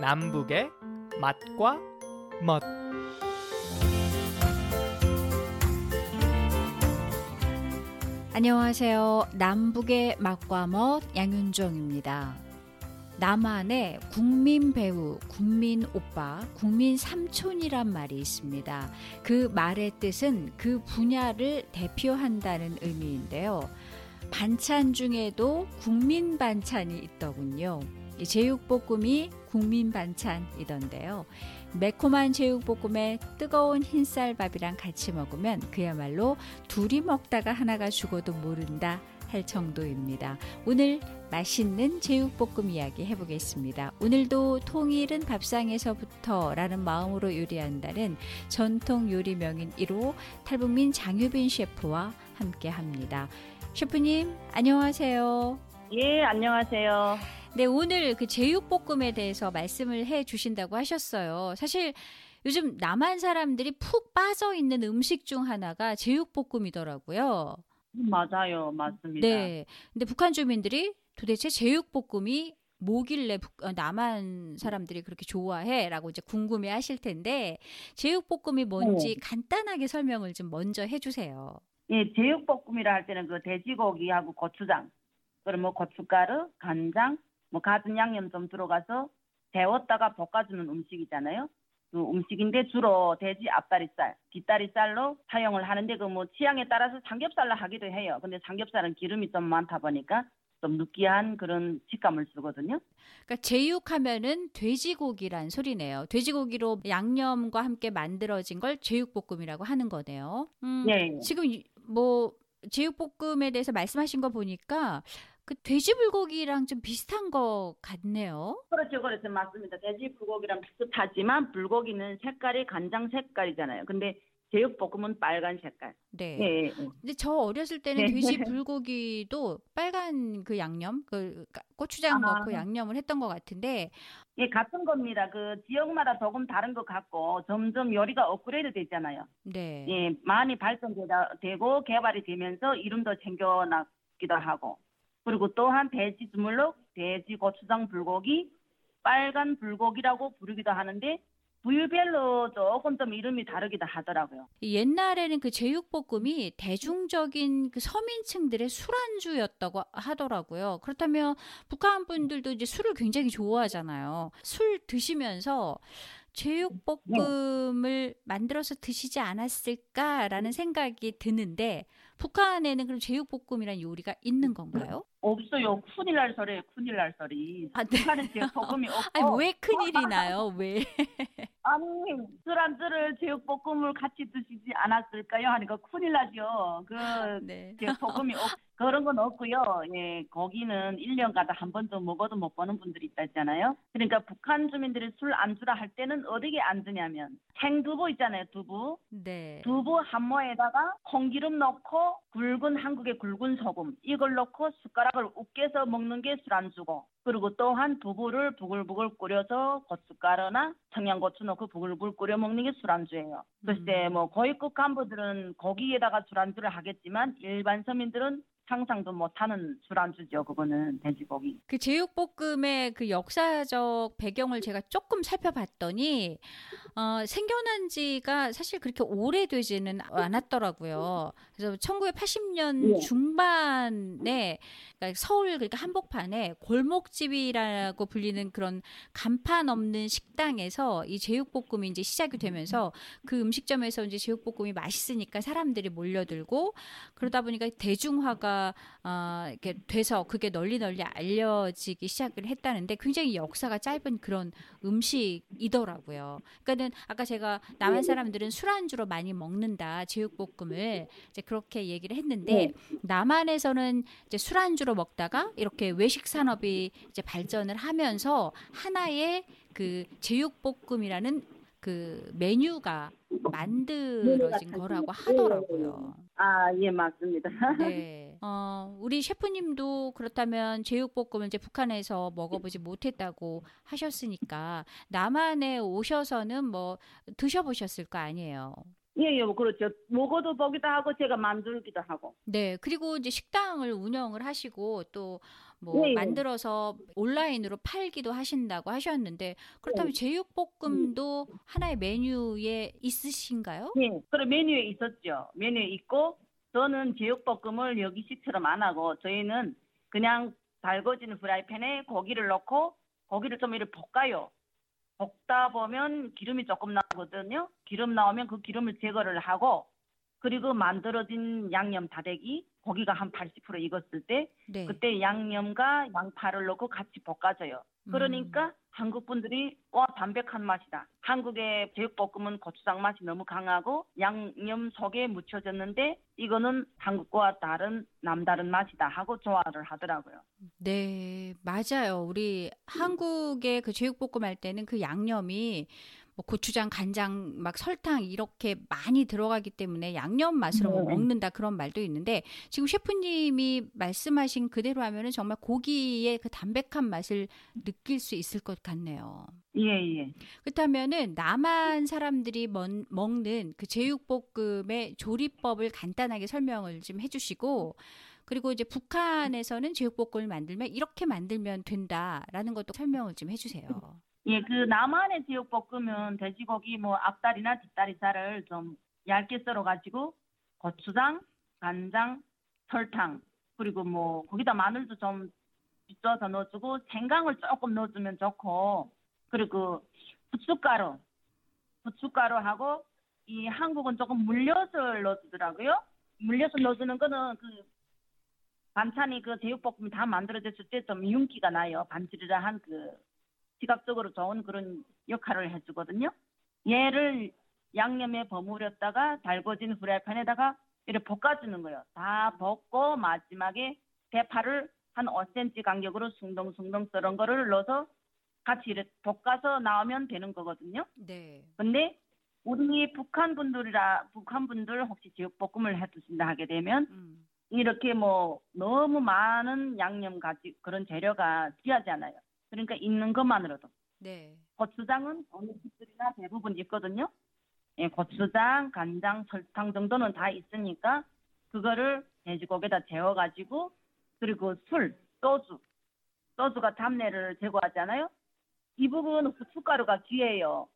남북의 맛과 멋 안녕하세요. 남북의 맛과 멋 양윤정입니다. 남한의 국민 배우, 국민 오빠, 국민 삼촌이란 말이 있습니다. 그 말의 뜻은 그 분야를 대표한다는 의미인데요. 반찬 중에도 국민 반찬이 있더군요. 제육볶음이 국민 반찬이던데요. 매콤한 제육볶음에 뜨거운 흰쌀밥이랑 같이 먹으면 그야말로 둘이 먹다가 하나가 죽어도 모른다 할 정도입니다. 오늘 맛있는 제육볶음 이야기 해보겠습니다. 오늘도 통일은 밥상에서부터 라는 마음으로 요리한다는 전통 요리 명인 1호 탈북민 장유빈 셰프와 함께 합니다. 셰프님, 안녕하세요. 예, 안녕하세요. 네, 오늘 그 제육볶음에 대해서 말씀을 해 주신다고 하셨어요. 사실 요즘 남한 사람들이 푹 빠져 있는 음식 중 하나가 제육볶음이더라고요. 맞아요. 맞습니다. 네. 근데 북한 주민들이 도대체 제육볶음이 뭐길래 북, 어, 남한 사람들이 그렇게 좋아해?라고 이제 궁금해 하실 텐데 제육볶음이 뭔지 네. 간단하게 설명을 좀 먼저 해 주세요. 예, 제육볶음이라 할 때는 그 돼지고기하고 고추장, 그리고 뭐 고춧가루, 간장, 뭐 갖은 양념 좀 들어가서 데웠다가 볶아주는 음식이잖아요. 그 음식인데 주로 돼지 앞다리살, 뒷다리살로 사용을 하는데 그 뭐 취향에 따라서 삼겹살로 하기도 해요. 근데 삼겹살은 기름이 좀 많다 보니까 좀 느끼한 그런 식감을 주거든요. 그러니까 제육하면은 돼지고기란 소리네요. 돼지고기로 양념과 함께 만들어진 걸 제육볶음이라고 하는 거네요. 음, 예. 지금 이- 뭐 제육볶음에 대해서 말씀하신 거 보니까 그 돼지 불고기랑 좀 비슷한 것 같네요. 그렇죠, 그렇죠. 맞습니다. 돼지 불고기랑 비슷하지만 불고기는 색깔이 간장 색깔이잖아요. 근데 제육볶음은 빨간 색깔. 네. 예. 근데 저 어렸을 때는 네. 돼지 불고기도 빨간 그 양념, 그 고추장 아. 넣고 양념을 했던 것 같은데, 예, 같은 겁니다. 그 지역마다 조금 다른 것 같고 점점 요리가 업그레이드 됐잖아요. 네. 예, 많이 발전되고 개발이 되면서 이름도 챙겨놨기도 하고 그리고 또한 돼지 주물럭, 돼지 고추장 불고기, 빨간 불고기라고 부르기도 하는데 부위별로 조금 좀 이름이 다르기도 하더라고요. 옛날에는 그 제육볶음이 대중적인 그 서민층들의 술안주였다고 하더라고요. 그렇다면 북한 분들도 이제 술을 굉장히 좋아하잖아요. 술 드시면서 제육볶음을 만들어서 드시지 않았을까라는 생각이 드는데 북한에는 그럼 제육볶음이란 요리가 있는 건가요? 없어요. 큰일 날 소리예요. 큰일 날 소리. 아, 네. 북한은 제육볶음이 없고 아니 왜 큰일이 나요? 왜? 아니 술안주를 제육볶음을 같이 드시지 않았을까요? 하니까 큰일 나죠. 그 네. 제육볶음이 없 그런 건 없고요. 예, 거기는 1년가다 한 번도 먹어도 못 보는 분들이 있다 했잖아요. 그러니까 북한 주민들이 술 안 주라 할 때는 어디게 안주냐면 생두부 있잖아요. 두부. 네. 두부 한 모에다가 콩기름 넣고 굵은 한국의 굵은 소금 이걸 넣고 숟가락을 으깨서 먹는 게 술안주고 그리고 또한 두부를 부글부글 끓여서 고춧가루나 청양고추 넣고 부글부글 끓여 먹는 게 술안주예요. 글쎄 음. 뭐 고위급 간부들은 거기에다가 술안주를 하겠지만 일반 서민들은 상상도 못하는 술안주죠. 그거는 돼지고기. 그 제육볶음의 그 역사적 배경을 제가 조금 살펴봤더니 어, 생겨난 지가 사실 그렇게 오래되지는 않았더라고요. 그래서 1980년 예. 중반에 그러니까 서울 그러니까 한복판에 골목집이라고 불리는 그런 간판 없는 식당에서 이 제육볶음이 이제 시작이 되면서 그 음식점에서 이제 제육볶음이 맛있으니까 사람들이 몰려들고 그러다 보니까 대중화가 아, 이렇게 돼서 그게 널리 널리 알려지기 시작을 했다는데 굉장히 역사가 짧은 그런 음식이더라고요. 그러니까는 아까 제가 남한 사람들은 술안주로 많이 먹는다 제육볶음을 이제 그렇게 얘기를 했는데 남한에서는 이제 술안주로 먹다가 이렇게 외식 산업이 이제 발전을 하면서 하나의 그 제육볶음이라는 그 메뉴가 만들어진 거라고 하더라고요. 아, 예, 맞습니다. 네. 어, 우리 셰프님도 그렇다면 제육볶음을 이제 북한에서 먹어보지 못했다고 하셨으니까 남한에 오셔서는 뭐 드셔보셨을 거 아니에요. 예, 예, 그렇죠. 먹어도 보기도 하고 제가 만들기도 하고. 네. 그리고 이제 식당을 운영을 하시고 또 뭐 예, 예. 만들어서 온라인으로 팔기도 하신다고 하셨는데 그렇다면 제육볶음도 하나의 메뉴에 있으신가요? 예, 그래 메뉴에 있었죠. 메뉴에 있고 저는 제육볶음을 여기식처럼 안 하고 저희는 그냥 달궈진 프라이팬에 고기를 넣고 고기를 좀 이렇게 볶아요. 볶다 보면 기름이 조금 나거든요. 기름 나오면 그 기름을 제거를 하고 그리고 만들어진 양념 다대기 고기가 한 80% 익었을 때 네. 그때 양념과 양파를 넣고 같이 볶아줘요. 그러니까 음. 한국 분들이 와 담백한 맛이다. 한국의 제육볶음은 고추장 맛이 너무 강하고 양념 속에 묻혀졌는데 이거는 한국과 다른 남다른 맛이다 하고 좋아를 하더라고요. 네, 맞아요. 우리 한국의 그 제육볶음 할 때는 그 양념이 뭐 고추장, 간장, 막 설탕 이렇게 많이 들어가기 때문에 양념 맛으로 뭐 네. 먹는다 그런 말도 있는데 지금 셰프님이 말씀하신 그대로 하면은 정말 고기의 그 담백한 맛을 느낄 수 있을 것 같네요. 예, 예. 그렇다면은 남한 사람들이 먹- 먹는 그 제육볶음의 조리법을 간단하게 설명을 좀 해주시고 그리고 이제 북한에서는 제육볶음을 만들면 이렇게 만들면 된다라는 것도 설명을 좀 해주세요. 예, 그 남한의 제육볶음은 돼지고기 뭐 앞다리나 뒷다리 살을 좀 얇게 썰어가지고 고추장, 간장, 설탕 그리고 뭐 거기다 마늘도 좀 빚어서 넣어주고 생강을 조금 넣어주면 좋고 그리고 부춧가루, 부춧가루하고 이 한국은 조금 물엿을 넣어주더라고요. 물엿을 넣어주는 거는 그 반찬이 그 제육볶음이 다 만들어졌을 때 좀 윤기가 나요. 반지르르한 그 시각적으로 좋은 그런 역할을 해주거든요. 얘를 양념에 버무렸다가 달궈진 프라이팬에다가 이렇게 볶아주는 거예요. 다 볶고 마지막에 대파를 한 5cm 간격으로 숭덩숭덩 썰은 거를 넣어서 같이 이렇게 볶아서 나오면 되는 거거든요. 네. 근데 우리 북한 분들이라 북한 분들 혹시 제육볶음을 해 드신다 하게 되면 음. 이렇게 뭐 너무 많은 양념 가지 그런 재료가 않아요. 그러니까 있는 것만으로도 네. 고추장은 어느 집들이나 대부분 있거든요. 예, 고추장, 간장, 설탕 정도는 다 있으니까 그거를 돼지고기에다 재워가지고 그리고 술, 소주, 소주가 담내를 제거하잖아요. 이 부분은 후춧가루가 귀해요.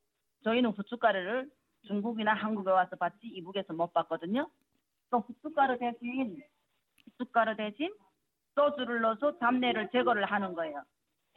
저희는 후춧가루를 중국이나 한국에 와서 봤지 이북에서 못 봤거든요. 또 후춧가루 대신 후춧가루 대신 소주를 넣어서 잡내를 제거를 하는 거예요.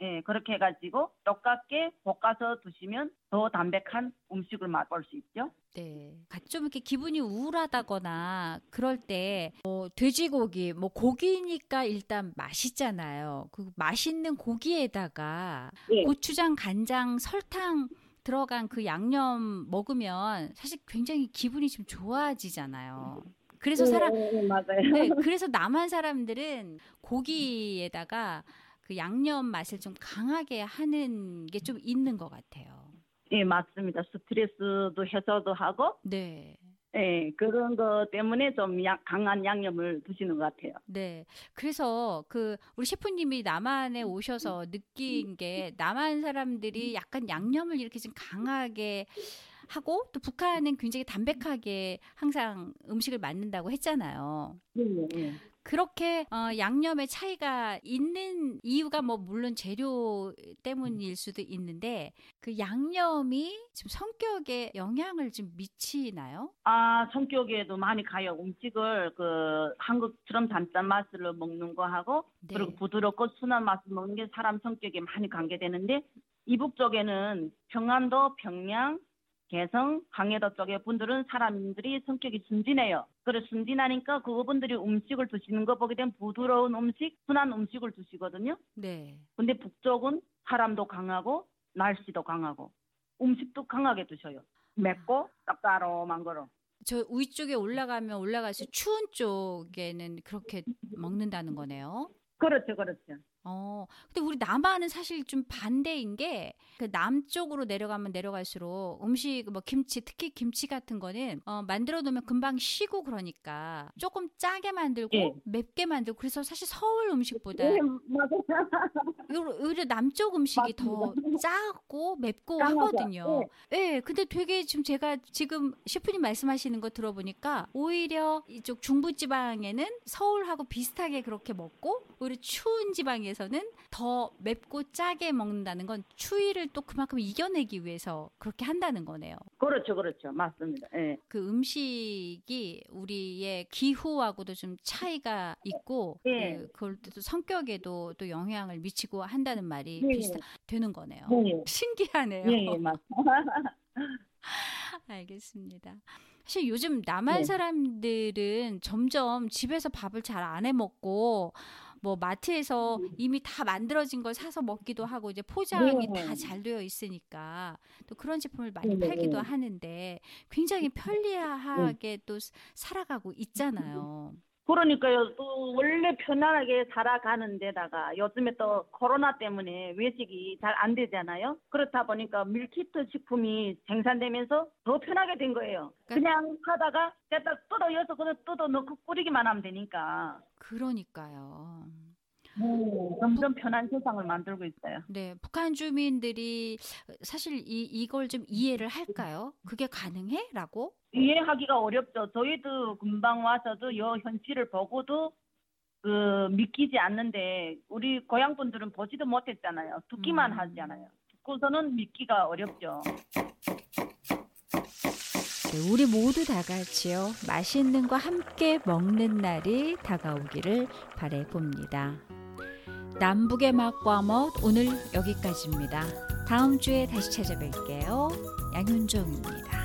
예, 그렇게 해가지고 똑같게 볶아서 드시면 더 담백한 음식을 맛볼 수 있죠. 네. 좀 이렇게 기분이 우울하다거나 그럴 때, 뭐, 돼지고기, 뭐, 고기니까 일단 맛있잖아요. 그 맛있는 고기에다가 예. 고추장, 간장, 설탕 들어간 그 양념 먹으면 사실 굉장히 기분이 좀 좋아지잖아요. 그래서 사람, 예, 예. 네, 그래서 남한 사람들은 고기에다가 그 양념 맛을 좀 강하게 하는 게 좀 있는 것 같아요. 예, 맞습니다. 스트레스도 해소도 하고, 네. 예, 그런 거 때문에 좀 양- 강한 양념을 드시는 것 같아요. 네. 그래서 그 우리 셰프님이 남한에 오셔서 느낀 게 남한 사람들이 약간 양념을 이렇게 좀 강하게 하고 또 북한은 굉장히 담백하게 항상 음식을 만든다고 했잖아요. 예, 예. 그렇게 어, 양념의 차이가 있는 이유가 뭐 물론 재료 때문일 수도 있는데 그 양념이 좀 성격에 영향을 좀 미치나요? 아, 성격에도 많이 가요. 음식을 그 한국처럼 단짠 맛을 먹는 거 하고 네. 그리고 부드럽고 순한 맛을 먹는 게 사람 성격에 많이 관계되는데 이북 쪽에는 평안도, 평양, 개성, 강해도 쪽의 분들은 사람들이 성격이 순진해요. 그래 순진하니까 그분들이 음식을 드시는 거 보게 되면 부드러운 음식, 순한 음식을 드시거든요. 네. 근데 북쪽은 사람도 강하고 날씨도 강하고 음식도 강하게 드셔요. 맵고 짭짤한 거로. 저 위쪽에 올라가면 올라갈수록 추운 쪽에는 그렇게 먹는다는 거네요. 그렇죠, 그렇죠. 어, 근데 우리 남한은 사실 좀 반대인 게, 그 남쪽으로 내려가면 내려갈수록 음식, 뭐 김치, 특히 김치 같은 거는, 어, 만들어 놓으면 금방 쉬고 그러니까 조금 짜게 만들고, 예. 맵게 만들고, 그래서 사실 서울 음식보다. 요- 오히려 남쪽 음식이 더 짜고 맵고 짱하죠. 하거든요. 예, 근데 되게 지금 제가 지금 셰프님 말씀하시는 거 들어보니까 오히려 이쪽 중부 지방에는 서울하고 비슷하게 그렇게 먹고 오히려 추운 지방에서는 더 맵고 짜게 먹는다는 건 추위를 또 그만큼 이겨내기 위해서 그렇게 한다는 거네요. 그렇죠, 그렇죠. 맞습니다. 예. 그 음식이 우리의 기후하고도 좀 차이가 있고 예. 그, 그걸 또 성격에도 또 영향을 미치고 한다는 말이 예. 비슷 되는 거네요. 네. 신기하네요. 예, 예, 맞습니다. 알겠습니다. 사실 요즘 남한 네. 사람들은 점점 집에서 밥을 잘 안 해 먹고 뭐 마트에서 음. 이미 다 만들어진 걸 사서 먹기도 하고 이제 포장이 네. 다잘 되어 있으니까 또 그런 제품을 많이 팔기도 네. 하는데 굉장히 편리하게 또 스- 살아가고 있잖아요. 그러니까요. 또 원래 편안하게 살아가는 데다가 요즘에 또 코로나 때문에 외식이 잘 안 되잖아요. 그렇다 보니까 밀키트 식품이 생산되면서 더 편하게 된 거예요. 그냥 하다가 갖다 뜯어 여서 그냥 뜯어 넣고 끓이기만 하면 되니까. 그러니까요. 점점 편한 세상을 만들고 있어요. 네, 북한 주민들이 사실 이 이걸 좀 이해를 할까요? 그게 가능해? 라고? 이해하기가 어렵죠. 저희도 금방 와서도 요 현실을 보고도 그 믿기지 않는데 우리 고향 분들은 보지도 못했잖아요. 듣기만 음. 하잖아요. 듣고서는 믿기가 어렵죠. 네, 우리 모두 다 같이요. 맛있는 거 함께 먹는 날이 다가오기를 바래 봅니다. 남북의 맛과 멋 오늘 여기까지입니다. 다음 주에 다시 찾아뵐게요. 양윤정입니다.